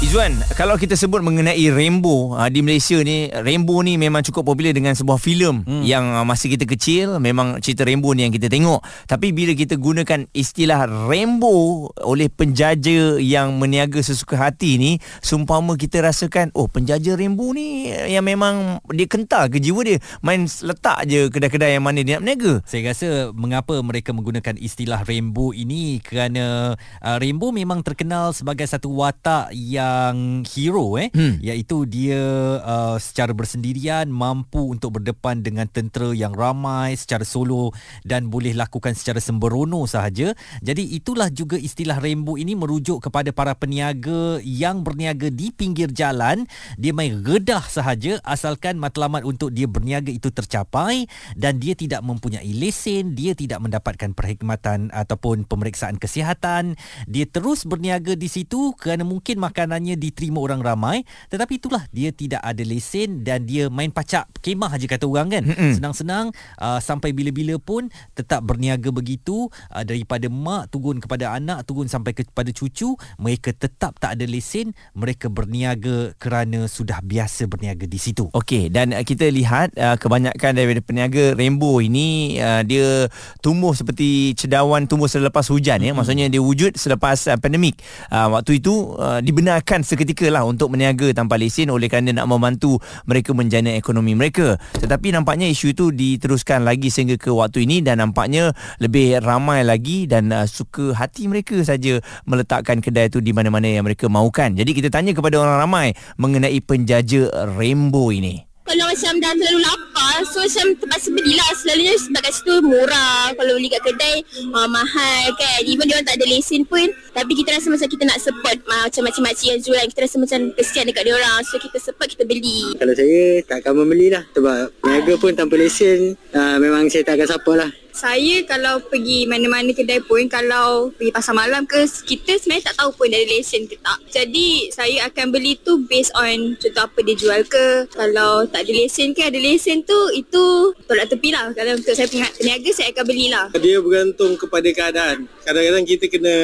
Izwan, kalau kita sebut mengenai rainbow uh, di Malaysia ni, rainbow ni memang cukup popular dengan sebuah filem hmm. yang uh, masa kita kecil memang cerita rainbow ni yang kita tengok. Tapi bila kita gunakan istilah rainbow oleh penjaja yang meniaga sesuka hati ni, sumpama kita rasakan, oh penjaja rainbow ni yang memang dia kental ke jiwa dia, main letak je kedai-kedai yang mana dia nak berniaga. Saya rasa mengapa mereka menggunakan istilah rainbow ini kerana uh, rainbow memang terkenal sebagai satu watak yang yang hero eh hmm. iaitu dia uh, secara bersendirian mampu untuk berdepan dengan tentera yang ramai secara solo dan boleh lakukan secara sembrono sahaja. Jadi itulah juga istilah rainbow ini merujuk kepada para peniaga yang berniaga di pinggir jalan. Dia main redah sahaja asalkan matlamat untuk dia berniaga itu tercapai dan dia tidak mempunyai lesen, dia tidak mendapatkan perkhidmatan ataupun pemeriksaan kesihatan. Dia terus berniaga di situ kerana mungkin makanan sebenarnya diterima orang ramai tetapi itulah dia tidak ada lesen dan dia main pacak kemah aja kata orang kan Mm-mm. senang-senang uh, sampai bila-bila pun tetap berniaga begitu uh, daripada mak turun kepada anak turun sampai kepada cucu mereka tetap tak ada lesen mereka berniaga kerana sudah biasa berniaga di situ okey dan uh, kita lihat uh, kebanyakan daripada peniaga rainbow ini uh, dia tumbuh seperti cedawan tumbuh selepas hujan mm-hmm. ya maksudnya dia wujud selepas uh, pandemik uh, waktu itu uh, dibenarkan akan seketika lah untuk meniaga tanpa lesen oleh kerana nak membantu mereka menjana ekonomi mereka. Tetapi nampaknya isu itu diteruskan lagi sehingga ke waktu ini dan nampaknya lebih ramai lagi dan uh, suka hati mereka saja meletakkan kedai itu di mana-mana yang mereka mahukan. Jadi kita tanya kepada orang ramai mengenai penjaja Rainbow ini kalau macam dah terlalu lapar so macam terpaksa belilah. Selalunya sebab kat situ murah. Kalau beli kat kedai uh, mahal kan. Even dia orang tak ada lesen pun. Tapi kita rasa macam kita nak support uh, macam makcik-makcik yang jual. Kita rasa macam kesian dekat dia orang. So kita support kita beli. Kalau saya tak akan membeli lah sebab niaga pun tanpa lesen uh, memang saya tak akan support lah saya kalau pergi mana-mana kedai pun kalau pergi pasar malam ke kita sebenarnya tak tahu pun dari lesen ke tak. Jadi saya akan beli tu based on contoh apa dia jual ke. Kalau tak ada lesen ke ada lesen tu itu tolak tepi lah. Kalau untuk saya peniaga saya akan belilah. Dia bergantung kepada keadaan. Kadang-kadang kita kena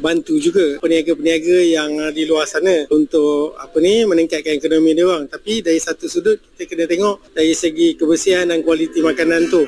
bantu juga peniaga-peniaga yang di luar sana untuk apa ni meningkatkan ekonomi dia orang. Tapi dari satu sudut kita kena tengok dari segi kebersihan dan kualiti makanan tu.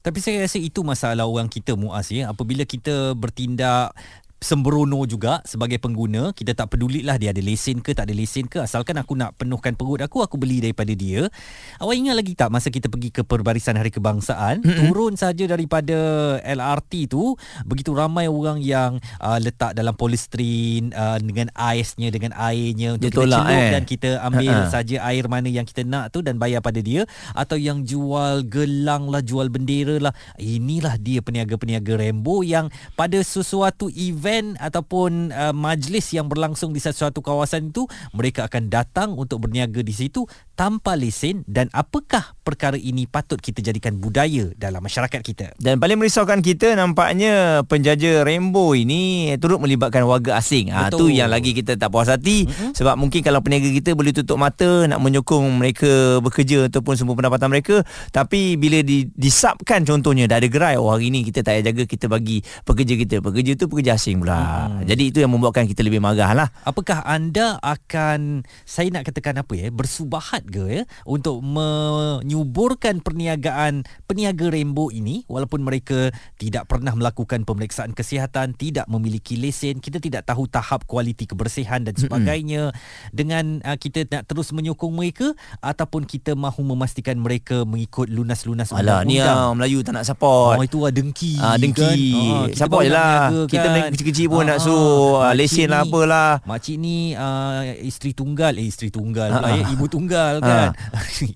Tapi saya rasa itu masalah orang kita muas ya. Apabila kita bertindak sembrono juga sebagai pengguna kita tak pedulilah dia ada lesen ke tak ada lesen ke asalkan aku nak penuhkan perut aku aku beli daripada dia awak ingat lagi tak masa kita pergi ke perbarisan hari kebangsaan mm-hmm. turun saja daripada LRT tu begitu ramai orang yang uh, letak dalam polistrin uh, dengan aisnya dengan airnya untuk dia kita tolak, celup eh. dan kita ambil uh-huh. saja air mana yang kita nak tu dan bayar pada dia atau yang jual gelang lah jual bendera lah inilah dia peniaga-peniaga Rambo yang pada sesuatu event event ataupun uh, majlis yang berlangsung di sesuatu kawasan itu mereka akan datang untuk berniaga di situ tanpa lesen dan apakah perkara ini patut kita jadikan budaya dalam masyarakat kita? Dan paling merisaukan kita nampaknya penjaja rainbow ini turut melibatkan warga asing. Ha, tu yang lagi kita tak puas hati. Mm-hmm. sebab mungkin kalau peniaga kita boleh tutup mata nak menyokong mereka bekerja ataupun semua pendapatan mereka tapi bila di, disapkan contohnya dah ada gerai oh hari ini kita tak payah jaga kita bagi pekerja kita. Pekerja tu pekerja asing pula. Hmm. Jadi itu yang membuatkan kita lebih marah lah. Apakah anda akan, saya nak katakan apa ya, bersubahat ke ya untuk menyuburkan perniagaan peniaga Rainbow ini walaupun mereka tidak pernah melakukan pemeriksaan kesihatan, tidak memiliki lesen, kita tidak tahu tahap kualiti kebersihan dan sebagainya. Hmm. Dengan uh, kita nak terus menyokong mereka ataupun kita mahu memastikan mereka mengikut lunas-lunas Alah, ni ah, Melayu tak nak support. Oh, itu lah dengki. Ah, dengki. Kan? Ah, support je lah. Kita kecil pun nak suruh uh, lesen lah apalah. Makcik ni uh, isteri tunggal, eh isteri tunggal pula ya, ibu tunggal kan. isteri,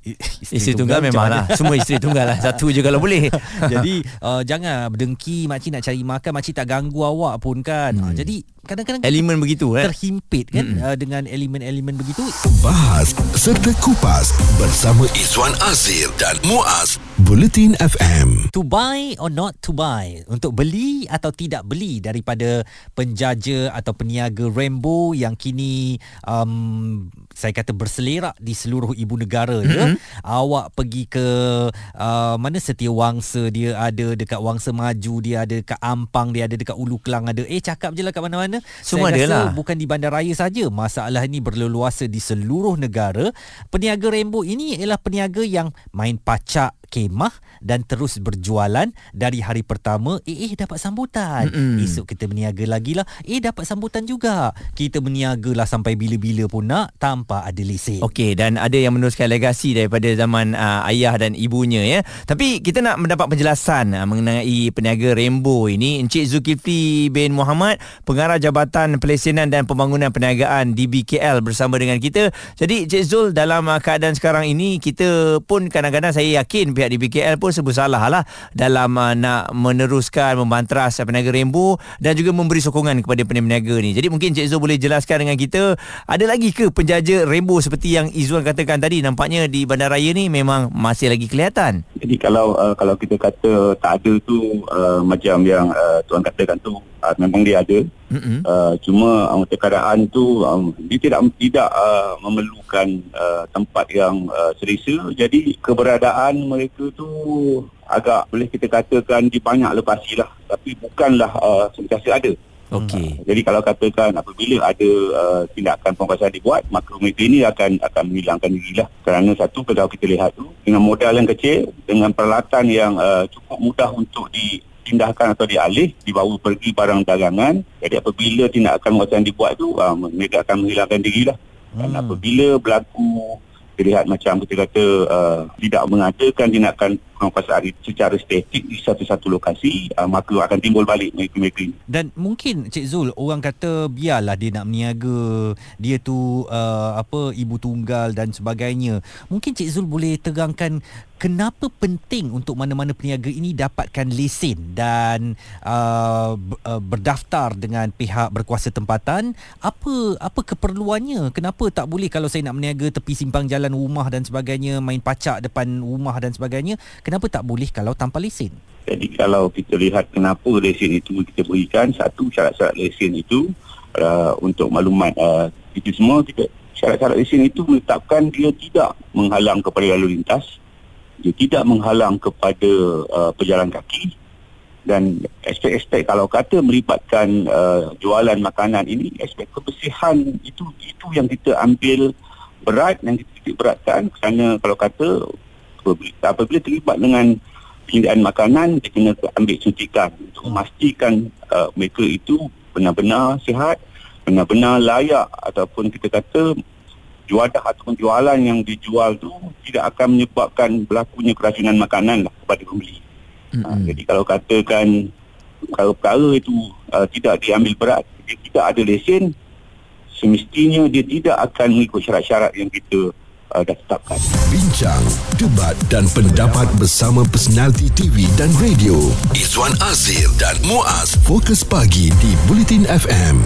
isteri tunggal, tunggal memang lah. Semua isteri tunggal lah. Satu je kalau boleh. jadi uh, jangan berdengki makcik nak cari makan, makcik tak ganggu awak pun kan. Hmm. Jadi kadang-kadang elemen begitu eh terhimpit kan hmm. uh, dengan elemen-elemen begitu bahas serta kupas bersama Izwan Azir dan Muaz Bulletin FM. To buy or not to buy Untuk beli atau tidak beli Daripada penjaja atau peniaga Rainbow Yang kini um, Saya kata berselerak di seluruh ibu negara mm-hmm. ya. Awak pergi ke uh, Mana Setiawangsa Dia ada dekat Wangsa Maju Dia ada dekat Ampang Dia ada dekat Ulu Kelang ada Eh cakap je lah kat mana-mana Semua Saya ada rasa lah. bukan di bandaraya saja. Masalah ini berleluasa di seluruh negara. Peniaga Rainbow ini ialah peniaga yang main pacak kemah dan terus berjualan dari hari pertama eh, eh dapat sambutan Mm-mm. esok kita berniaga lagi lah eh dapat sambutan juga kita berniaga lah sampai bila-bila pun nak tanpa ada lesen Okey dan ada yang meneruskan legasi daripada zaman uh, ayah dan ibunya ya. Tapi kita nak mendapat penjelasan uh, mengenai peniaga Rainbow ini Encik Zulkifli bin Muhammad pengarah Jabatan Pelesenan dan Pembangunan Perniagaan di BKL bersama dengan kita. Jadi Encik Zul dalam uh, keadaan sekarang ini kita pun kadang-kadang saya yakin pihak di BKL pun serba salah lah dalam uh, nak meneruskan membantras peniaga Rainbow dan juga memberi sokongan kepada peniaga ni. Jadi mungkin Encik Zul boleh jelaskan dengan kita ada lagi ke penjaja Rainbow seperti yang Izzuan katakan tadi nampaknya di bandaraya ni memang masih lagi kelihatan. Jadi kalau uh, kalau kita kata tak ada tu uh, macam yang uh, tuan katakan tu uh, memang dia ada. Uh, cuma um, keadaan tu um, dia tidak tidak uh, memerlukan uh, tempat yang uh, selesa. Jadi keberadaan mereka tu agak boleh kita katakan dibanyak lepasi lah. Tapi bukanlah uh, sentiasa ada. Okey. Jadi kalau katakan apabila ada uh, tindakan penguasaan dibuat, maka mereka ini akan akan menghilangkan diri lah. Kerana satu kalau kita lihat tu dengan modal yang kecil, dengan peralatan yang uh, cukup mudah untuk dipindahkan atau dialih, dibawa pergi barang dagangan. Jadi apabila tindakan penguasaan dibuat tu, uh, mereka akan menghilangkan diri lah. Dan Hmm. apabila berlaku dilihat macam kita kata uh, tidak mengadakan tindakan penguasaan secara statik di satu-satu lokasi, uh, maka akan timbul balik mereka-mereka ini. Dan mungkin Cik Zul orang kata biarlah dia nak berniaga, dia tu uh, apa ibu tunggal dan sebagainya. Mungkin Cik Zul boleh terangkan kenapa penting untuk mana-mana peniaga ini dapatkan lesen dan uh, berdaftar dengan pihak berkuasa tempatan. Apa apa keperluannya? Kenapa tak boleh kalau saya nak berniaga tepi simpang jalan rumah dan sebagainya, main pacak depan rumah dan sebagainya, kenapa tak boleh kalau tanpa lesen? Jadi kalau kita lihat kenapa lesen itu kita berikan, satu syarat-syarat lesen itu uh, untuk maklumat uh, itu semua kita syarat-syarat lesen itu menetapkan dia tidak menghalang kepada lalu lintas, dia tidak menghalang kepada uh, pejalan kaki dan aspek-aspek kalau kata melibatkan uh, jualan makanan ini aspek kebersihan itu itu yang kita ambil berat yang kita beratkan kerana kalau kata apabila, apabila terlibat dengan penyediaan makanan dia kena ambil suntikan. Untuk memastikan uh, mereka itu benar-benar sihat benar-benar layak ataupun kita kata juadah ataupun jualan yang dijual tu tidak akan menyebabkan berlakunya keracunan makanan lah kepada pembeli. Ha, jadi kalau katakan perkara-perkara itu uh, tidak diambil berat, dia tidak ada lesen, semestinya dia tidak akan mengikut syarat-syarat yang kita uh, dah tetapkan. Bincang, debat dan pendapat bersama personaliti TV dan radio. Izwan Azir dan Muaz Fokus Pagi di Bulletin FM.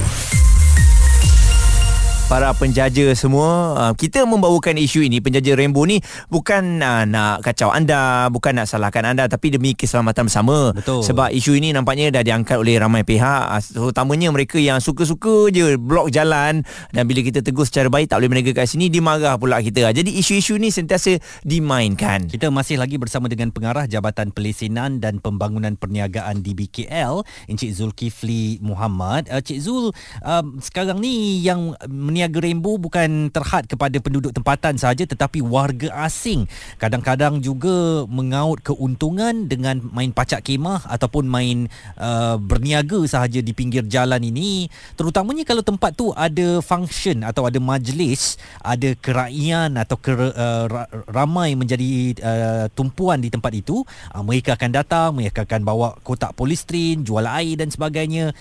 Para penjaja semua uh, kita membawakan isu ini. Penjaja rainbow ni bukan uh, nak kacau anda bukan nak salahkan anda tapi demi keselamatan bersama. Betul. sebab isu ini nampaknya dah diangkat oleh ramai pihak uh, terutamanya mereka yang suka-suka je blok jalan. Dan bila kita tegur secara baik tak boleh berniaga kat sini dimarah pula kita. Jadi isu-isu ni sentiasa dimainkan. Kita masih lagi bersama dengan pengarah Jabatan Pelesenan dan Pembangunan Perniagaan di BKL, Encik Zulkifli Muhammad. Uh, Cik Zul, um, sekarang ni yang meniaga Rainbow bukan terhad kepada penduduk tempatan saja tetapi warga asing. Kadang-kadang juga mengaut keuntungan dengan main pacak kemah ataupun main uh, berniaga sahaja di pinggir jalan ini. Terutamanya kalau tempat tu ada function atau ada majlis, ada keraian atau ker, uh, ra- ramai menjadi uh, tumpuan di tempat itu, uh, mereka akan datang, mereka akan bawa kotak polistrin, jual air dan sebagainya.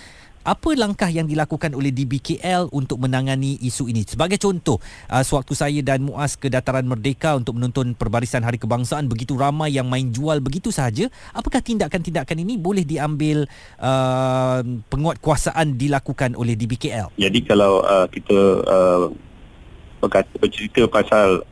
Apa langkah yang dilakukan oleh DBKL untuk menangani isu ini? Sebagai contoh, uh, sewaktu saya dan Muaz ke Dataran Merdeka untuk menonton perbarisan Hari Kebangsaan, begitu ramai yang main jual begitu sahaja, apakah tindakan-tindakan ini boleh diambil uh, penguatkuasaan dilakukan oleh DBKL? Jadi kalau uh, kita uh, berkata, bercerita pasal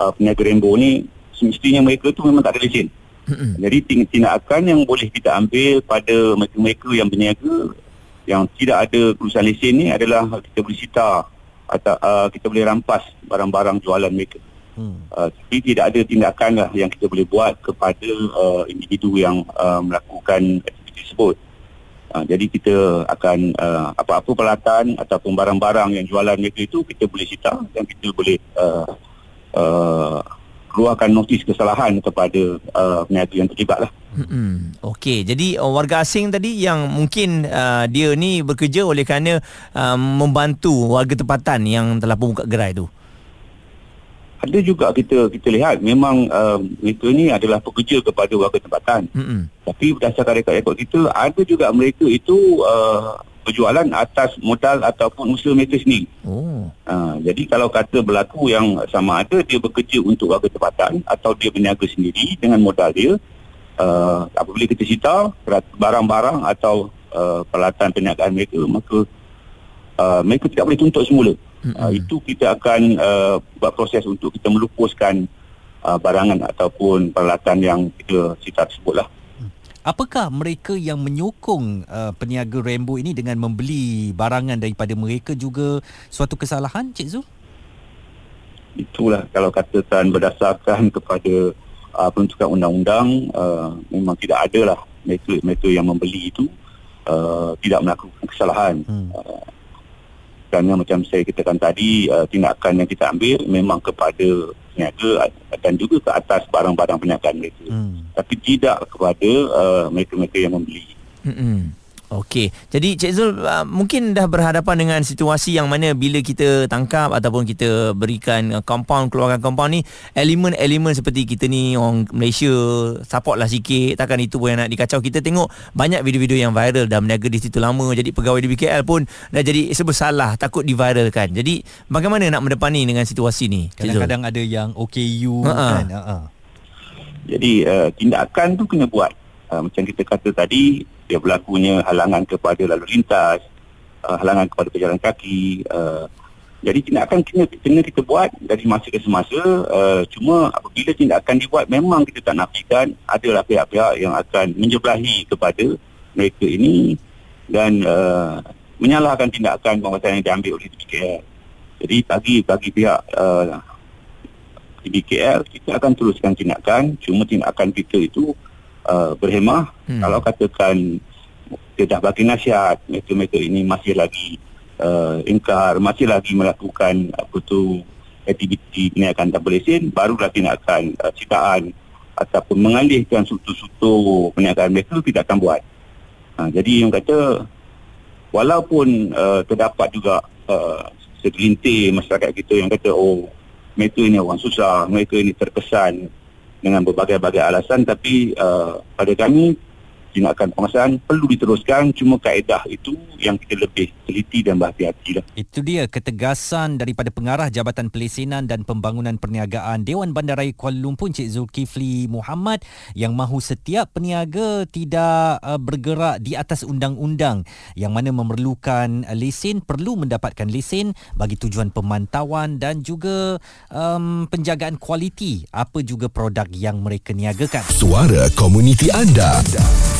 uh, peniaga rainbow ni semestinya mereka tu memang tak ada lesen. Mm-hmm. Jadi tindakan yang boleh kita ambil pada mereka-mereka yang berniaga yang tidak ada kelulusan lesen ni adalah kita boleh sita atau uh, kita boleh rampas barang-barang jualan mereka. Hmm. Uh, tapi tidak ada tindakan lah yang kita boleh buat kepada uh, individu yang uh, melakukan aktiviti tersebut. Uh, jadi kita akan uh, apa-apa peralatan ataupun barang-barang yang jualan mereka itu kita boleh sita dan kita boleh uh, uh, keluarkan notis kesalahan kepada uh, peniaga yang terlibat lah. Hmm. Okey, jadi uh, warga asing tadi yang mungkin uh, dia ni bekerja oleh kerana uh, membantu warga tempatan yang telah pun buka gerai tu. Ada juga kita kita lihat memang uh, mereka ni adalah pekerja kepada warga tempatan. Hmm. Tapi berdasarkan rekod-rekod kita ada juga mereka itu uh, berjualan atas modal ataupun usaha mereka sendiri. Oh. Ha, jadi kalau kata berlaku yang sama ada dia bekerja untuk warga tempatan atau dia berniaga sendiri dengan modal dia, uh, apabila kita cita barang-barang atau uh, peralatan perniagaan mereka, maka uh, mereka tidak boleh tuntut semula. Mm-hmm. Uh, itu kita akan uh, buat proses untuk kita melupuskan uh, barangan ataupun peralatan yang kita cita tersebutlah. Apakah mereka yang menyokong uh, peniaga Rainbow ini dengan membeli barangan daripada mereka juga suatu kesalahan, Cik Zul? Itulah kalau katakan berdasarkan kepada uh, peruntukan undang-undang, uh, memang tidak ada lah mereka-mereka yang membeli itu uh, tidak melakukan kesalahan. Hmm. Uh, kerana macam saya katakan tadi, uh, tindakan yang kita ambil memang kepada peniaga dan juga ke atas barang-barang perniagaan mereka. Hmm. Tapi tidak kepada uh, mereka-mereka yang membeli. Hmm. Okey. Jadi Cik Zul uh, mungkin dah berhadapan dengan situasi yang mana bila kita tangkap ataupun kita berikan uh, compound keluarkan compound ni elemen-elemen seperti kita ni orang Malaysia supportlah sikit takkan itu pun yang nak dikacau. Kita tengok banyak video-video yang viral dah berniaga di situ lama jadi pegawai di BKL pun dah jadi serba salah takut diviralkan. Jadi bagaimana nak mendepani dengan situasi ni? Kadang-kadang ada yang OKU Ha-ha. kan. Ha-ha. Jadi uh, tindakan tu kena buat. Uh, macam kita kata tadi dia berlakunya halangan kepada lalu lintas, uh, halangan kepada pejalan kaki. Uh, jadi tindakan kena, kena kita buat dari masa ke semasa. Uh, cuma apabila tindakan dibuat memang kita tak nafikan adalah pihak-pihak yang akan menjebelahi kepada mereka ini dan uh, menyalahkan tindakan penguasaan yang diambil oleh BKL. Jadi bagi bagi pihak uh, BKL kita akan teruskan tindakan. Cuma tindakan kita itu uh, berhemah hmm. kalau katakan dah bagi nasihat mereka-mereka ini masih lagi uh, ingkar masih lagi melakukan apa tu aktiviti perniagaan tanpa lesen barulah tindakan uh, citaan ataupun mengalihkan sutu-sutu perniagaan mereka tidak akan buat uh, jadi yang kata walaupun uh, terdapat juga uh, segelintir masyarakat kita yang kata oh mereka ini orang susah mereka ini terkesan dengan berbagai-bagai alasan tapi uh, pada kami tindakan pengasahan perlu diteruskan cuma kaedah itu yang kita lebih teliti dan berhati-hati lah. Itu dia ketegasan daripada pengarah Jabatan Pelesenan dan Pembangunan Perniagaan Dewan Bandaraya Kuala Lumpur Encik Zulkifli Muhammad yang mahu setiap peniaga tidak uh, bergerak di atas undang-undang yang mana memerlukan uh, lesen perlu mendapatkan lesen bagi tujuan pemantauan dan juga um, penjagaan kualiti apa juga produk yang mereka niagakan. Suara komuniti anda.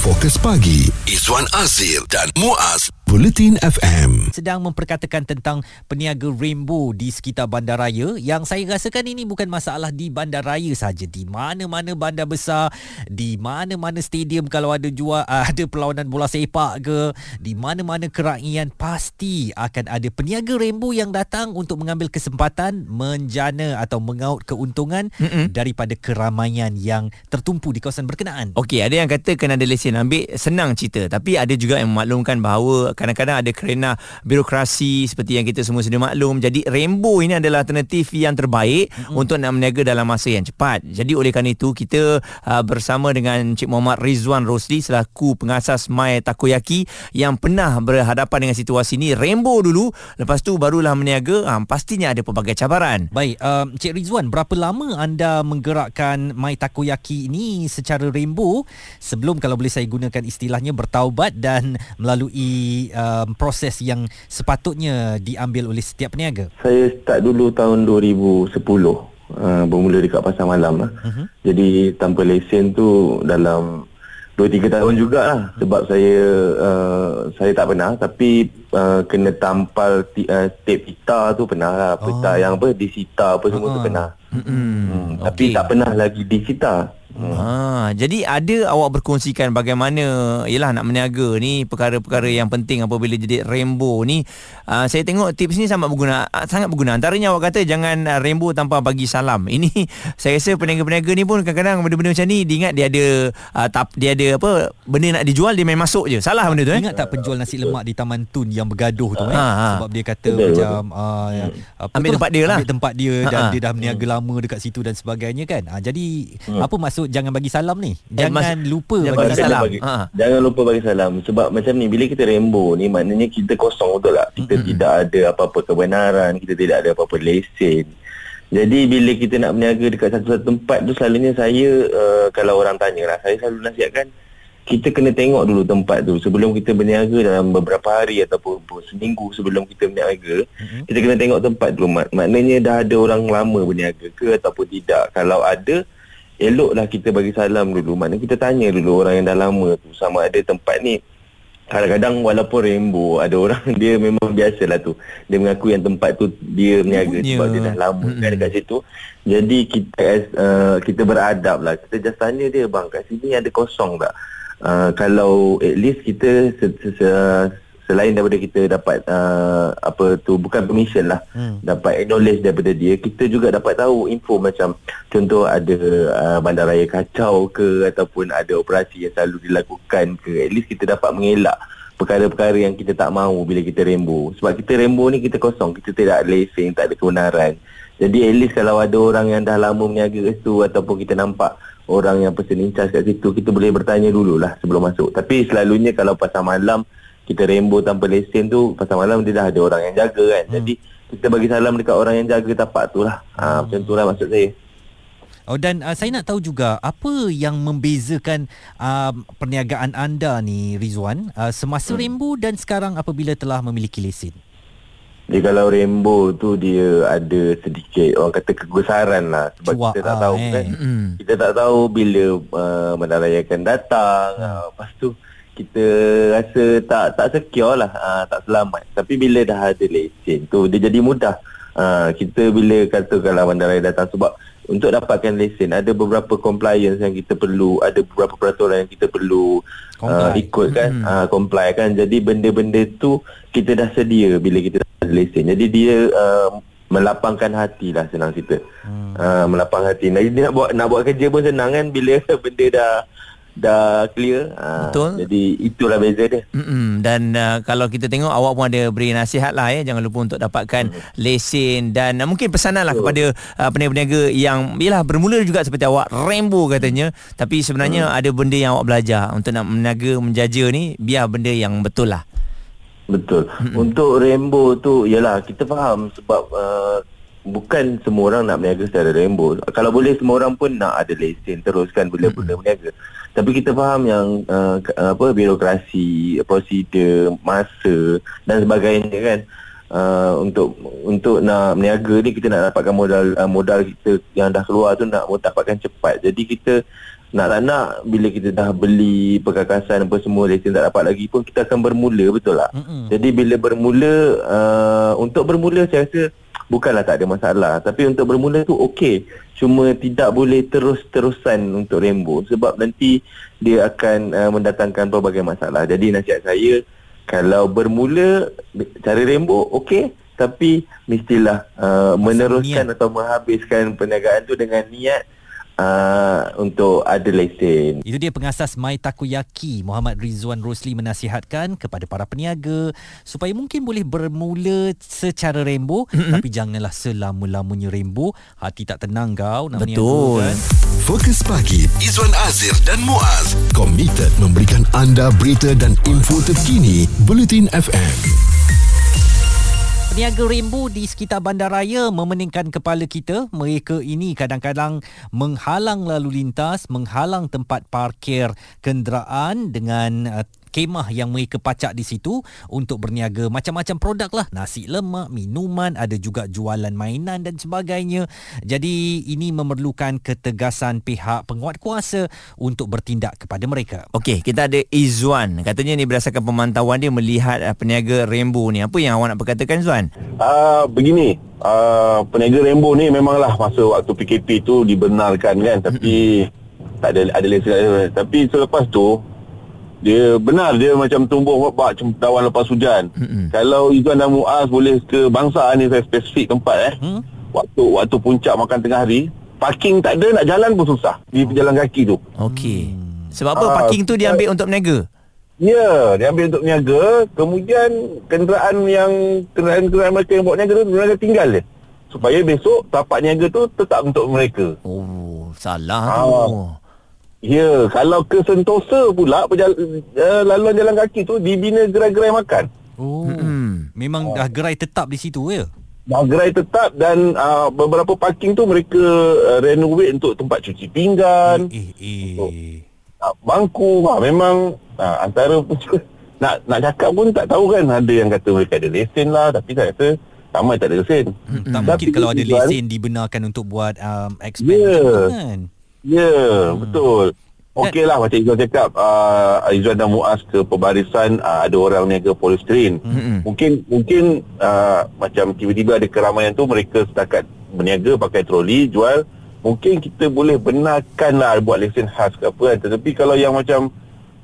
Fokus pagi Izwan Azir dan Muaz Bulletin FM sedang memperkatakan tentang peniaga Rainbow di sekitar bandaraya yang saya rasakan ini bukan masalah di bandaraya saja di mana-mana bandar besar di mana-mana stadium kalau ada jual ada perlawanan bola sepak ke di mana-mana kerakyatan pasti akan ada peniaga Rainbow yang datang untuk mengambil kesempatan menjana atau mengaut keuntungan Mm-mm. daripada keramaian yang tertumpu di kawasan berkenaan. Okey, ada yang kata kena ada lesen ambil senang cerita tapi ada juga yang memaklumkan bahawa kadang-kadang ada kerana birokrasi seperti yang kita semua sudah maklum. Jadi Rainbow ini adalah alternatif yang terbaik mm-hmm. untuk nak meniaga dalam masa yang cepat. Jadi oleh kerana itu kita uh, bersama dengan Cik Muhammad Rizwan Rosli selaku pengasas My Takoyaki yang pernah berhadapan dengan situasi ini Rainbow dulu lepas tu barulah meniaga uh, pastinya ada pelbagai cabaran. Baik, uh, Cik Rizwan berapa lama anda menggerakkan My Takoyaki ini secara Rainbow sebelum kalau boleh saya gunakan istilahnya bertaubat dan melalui um, proses yang sepatutnya diambil oleh setiap peniaga? Saya start dulu tahun 2010. uh, bermula dekat pasar malam lah. Uh-huh. Jadi tanpa lesen tu dalam 2-3 tahun jugalah sebab saya uh, saya tak pernah tapi uh, kena tampal t- uh, tape pita tu pernah lah. Pita Oh. yang apa disita apa semua tu Ah. pernah. Hmm. Hmm, Tapi Okey. tak pernah lagi disita. Hmm. Ha, jadi ada awak berkongsikan bagaimana ialah nak meniaga ni perkara-perkara yang penting apabila jadi rainbow ni. Uh, saya tengok tips ni sangat berguna sangat berguna. Antaranya awak kata jangan uh, rainbow tanpa bagi salam. Ini saya rasa peniaga-peniaga ni pun kadang-kadang benda-benda macam ni diingat dia ada uh, tap, dia ada apa benda nak dijual dia main masuk je. Salah benda tu eh. Ingat tak penjual nasi lemak di Taman Tun yang bergaduh tu eh? Ha, ha. Sebab dia kata Betul, macam uh, apa Ambil tu? tempat dia lah. Ambil tempat dia Ha, dan ha. dia dah berniaga lama dekat situ dan sebagainya kan. Ha, jadi apa maksud jangan bagi salam ni? Eh, Jangan mas- lupa jangan bagi bagi salam. Bagi, Ha. Jangan lupa bagi salam Sebab macam ni Bila kita rainbow ni Maknanya kita kosong betul tak Kita Mm-mm. tidak ada apa-apa kebenaran Kita tidak ada apa-apa lesen Jadi bila kita nak berniaga Dekat satu-satu tempat tu Selalunya saya uh, Kalau orang tanya lah Saya selalu nasihatkan kita kena tengok dulu tempat tu sebelum kita berniaga dalam beberapa hari ataupun seminggu sebelum kita berniaga mm-hmm. kita kena tengok tempat dulu Mak- maknanya dah ada orang lama berniaga ke ataupun tidak kalau ada eloklah kita bagi salam dulu. Maknanya kita tanya dulu orang yang dah lama tu sama ada tempat ni. Kadang-kadang walaupun rainbow ada orang dia memang biasalah tu. Dia mengaku yang tempat tu dia berniaga punya. sebab dia dah lama Mm-mm. kan dekat situ. Jadi kita as, uh, kita beradab lah kita just tanya dia bang kat sini ada kosong tak? Uh, kalau at least kita se- se- se- selain daripada kita dapat uh, apa tu bukan permission lah. Hmm. dapat acknowledge daripada dia. Kita juga dapat tahu info macam contoh ada uh, bandaraya kacau ke ataupun ada operasi yang selalu dilakukan ke. At least kita dapat mengelak perkara-perkara yang kita tak mahu bila kita rainbow sebab kita rainbow ni kita kosong. Kita tidak lesen tak ada kebenaran. Jadi at least kalau ada orang yang dah lama berniaga kat situ ataupun kita nampak orang yang person in charge kat situ kita boleh bertanya dululah sebelum masuk. Tapi selalunya kalau pasar malam kita rainbow tanpa lesen tu pasar malam dia dah ada orang yang jaga kan hmm. jadi kita bagi salam dekat orang yang jaga tapak tu lah ha, macam tu lah maksud saya Oh dan uh, saya nak tahu juga apa yang membezakan uh, perniagaan anda ni Rizwan uh, semasa hmm. Rainbow dan sekarang apabila telah memiliki lesen. Jadi kalau rainbow tu dia ada sedikit orang kata kegusaran lah sebab Cuak kita tak ah, tahu eh. kan Hmm. kita tak tahu bila uh, bandaraya akan datang hmm. uh, lepas tu kita rasa tak tak secure lah uh, tak selamat. Tapi bila dah ada lesen tu dia jadi mudah. Uh, kita bila kata kalau bandaraya datang sebab untuk dapatkan lesen ada beberapa compliance yang kita perlu ada beberapa peraturan yang kita perlu uh, ikut kan. Hmm. uh, comply kan. Jadi benda-benda tu kita dah sedia bila kita dah ada lesen. Jadi dia uh, melapangkan hati lah senang cerita. Hmm. uh, melapang hati. Dia nak buat nak buat kerja pun senang kan bila benda dah dah clear uh, Betul. jadi itulah beza dia Mm-mm. Dan uh, kalau kita tengok awak pun ada beri nasihat lah ya jangan lupa untuk dapatkan Hmm. lesen dan uh, mungkin pesanan lah kepada uh, peniaga-peniaga yang yalah bermula juga seperti awak rainbow katanya tapi sebenarnya Hmm. ada benda yang awak belajar untuk nak meniaga menjaja ni biar benda yang betul lah. Betul. Mm-hmm. Untuk rainbow tu yalah kita faham sebab uh, bukan semua orang nak berniaga secara rainbow. Kalau boleh semua orang pun nak ada lesen teruskan bila mm-hmm. Tapi kita faham yang uh, apa birokrasi, prosedur, masa dan sebagainya kan. Uh, untuk untuk nak berniaga ni kita nak dapatkan modal uh, modal kita yang dah keluar tu nak dapatkan cepat. Jadi kita nak tak nak bila kita dah beli perkakasan apa semua lesen tak dapat lagi pun kita akan bermula betul tak? Mm-mm. Jadi bila bermula uh, untuk bermula saya rasa bukanlah tak ada masalah. Tapi untuk bermula tu okey. Cuma tidak boleh terus-terusan untuk rainbow. Sebab nanti dia akan uh, mendatangkan pelbagai masalah. Jadi nasihat saya kalau bermula cara rainbow okey. Tapi mestilah uh, meneruskan atau menghabiskan perniagaan tu dengan niat uh, untuk ada lesen. Itu dia pengasas My Takoyaki Muhammad Rizwan Rosli menasihatkan kepada para peniaga supaya mungkin boleh bermula secara rainbow mm-hmm. tapi janganlah selama-lamanya rainbow hati tak tenang kau nak Betul. kan. Fokus pagi Izwan Azir dan Muaz komited memberikan anda berita dan info terkini Bulletin FM. Peniaga Rainbow di sekitar bandaraya memeningkan kepala kita. Mereka ini kadang-kadang menghalang lalu lintas, menghalang tempat parkir kenderaan dengan uh, kemah yang mereka pacak di situ untuk berniaga macam-macam produk lah. Nasi lemak minuman ada juga jualan mainan dan sebagainya. Jadi ini memerlukan ketegasan pihak penguat kuasa untuk bertindak kepada mereka. Okey, kita ada Izwan. Katanya ni berdasarkan pemantauan dia melihat uh, peniaga Rainbow ni. Apa yang awak nak perkatakan Izwan? Uh, begini, uh, peniaga Rainbow ni memanglah masa waktu PKP tu dibenarkan kan? Tapi tak ada ada lesen tapi selepas tu dia benar dia macam tumbuh bak dawan lepas hujan. Mm-mm. Kalau Izwan dan Muaz boleh ke bangsa ni saya spesifik tempat eh. Hmm? Waktu waktu puncak makan tengah hari, parking tak ada nak jalan pun susah di pejalan kaki tu. Okey. Sebab apa Ah, parking tu dia ambil untuk berniaga? Ya, dia ambil untuk niaga, kemudian kenderaan yang kenderaan-kenderaan mereka yang bawa niaga tu mereka tinggal dia. Supaya besok tapak niaga tu tetap untuk mereka. Oh, salah Ah. tu. Ya, kalau ke Sentosa pula perjala, uh, laluan jalan kaki tu dibina gerai-gerai makan. oh Mm-mm. memang dah gerai tetap di situ ya Dah gerai tetap dan uh, beberapa parking tu mereka uh, renovate untuk tempat cuci pinggan, eh eh Oh. uh, bangku. Ha, memang uh, antara nak nak cakap pun tak tahu kan ada yang kata mereka ada lesen lah tapi saya rasa ramai tak ada lesen. Hmm, tak Tapi mungkin kalau ada lesen dibenarkan untuk buat um, macam tu kan Ya, hmm. betul. Okey lah macam Izzuan cakap uh, Izzuan dan Muaz ke pembarisan uh, ada orang niaga polistrin. Mm-mm. Mungkin mungkin uh, macam tiba-tiba ada keramaian tu mereka setakat berniaga pakai troli jual mungkin kita boleh benarkan lah buat lesen khas ke apa kan tetapi kalau yang macam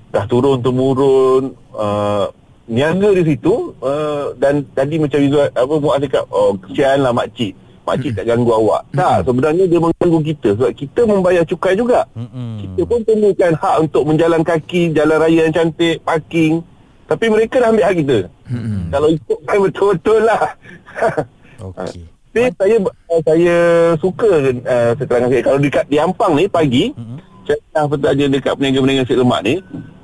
dah turun temurun uh, niaga di situ uh, dan tadi macam Izzuan apa Muaz cakap oh kesian lah makcik makcik tak ganggu awak? Tak sebenarnya dia mengganggu kita sebab kita membayar cukai juga. Mm-mm. kita pun perlukan hak untuk menjalan kaki jalan raya yang cantik parking. Tapi mereka dah ambil hak kita. Kalau ikutkan betul-betul lah. Okey. Tapi saya uh, saya suka uh, seterangkan saya kalau dekat di Ampang ni pagi saya dah bertanya dekat peniaga-peniaga nasi lemak ni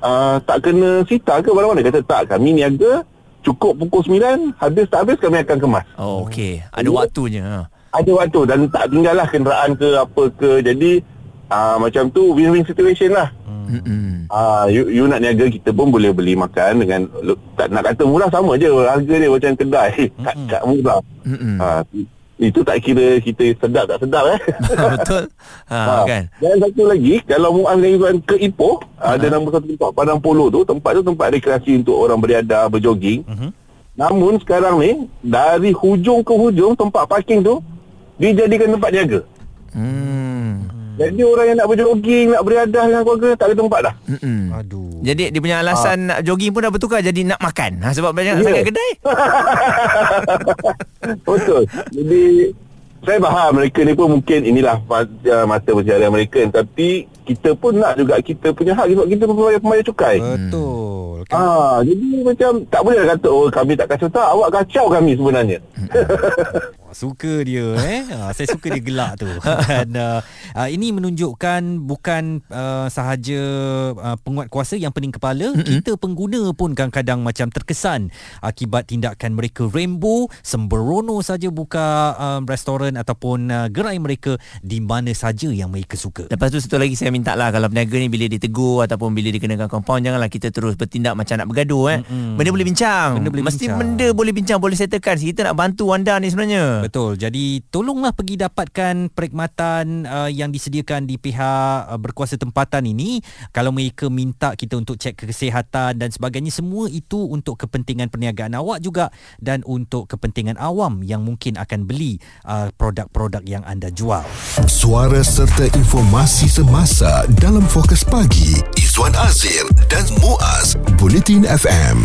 uh, tak kena sita ke mana-mana? Kata tak kami niaga cukup pukul 9 habis tak habis kami akan kemas. Oh, okey. Ada Ya. waktunya. Ha. ada waktu dan tak tinggal lah kenderaan ke apa ke jadi uh, macam tu win-win situation lah. Ah, you, you nak niaga kita pun boleh beli makan dengan tak nak kata murah sama je harga dia macam kedai tak tak murah. Ah, itu tak kira kita sedap tak sedap eh. Betul. Ha, kan. Dan satu lagi kalau Muaz dan ke Ipoh, ada nama satu tempat Padang Polo tu, tempat tu tempat rekreasi untuk orang berada berjoging. Mhm. Namun sekarang ni dari hujung ke hujung tempat parking tu dijadikan tempat niaga. Hmm. Jadi orang yang nak berjoging, nak beriadah dengan keluarga tak ada tempat dah. Mm-mm. aduh Jadi dia punya alasan nak jogging pun dah bertukar jadi nak makan. Ha, sebab banyak Ya. sangat kedai. Betul. Jadi saya faham mereka ni pun mungkin inilah uh, mata pencarian mereka tapi kita pun nak juga kita punya hak sebab kita pun pembayar, pembayar cukai. betul kan Ah, jadi macam tak boleh lah kata oh kami tak kacau tak awak kacau kami sebenarnya. Suka dia eh. Ha, saya suka dia gelak tu. Dan uh, uh, ini menunjukkan bukan uh, sahaja uh, penguat kuasa yang pening kepala, mm-hmm. kita pengguna pun kadang-kadang macam terkesan akibat tindakan mereka Rainbow sembrono saja buka uh, restoran ataupun uh, gerai mereka di mana saja yang mereka suka. Lepas tu satu lagi saya minta lah kalau peniaga ni bila ditegur ataupun bila dikenakan compound janganlah kita terus bertindak macam nak bergaduh eh. Mm-mm. Benda boleh bincang. Benda boleh Mesti bincang. benda boleh bincang, boleh settlekan. Kita nak bantu anda ni sebenarnya. Betul. Jadi tolonglah pergi dapatkan perkhidmatan uh, yang disediakan di pihak uh, berkuasa tempatan ini. Kalau mereka minta kita untuk cek kesihatan dan sebagainya semua itu untuk kepentingan perniagaan awak juga dan untuk kepentingan awam yang mungkin akan beli uh, produk-produk yang anda jual. Suara serta informasi semasa dalam fokus pagi Izwan Azir dan Muaz Bulletin FM.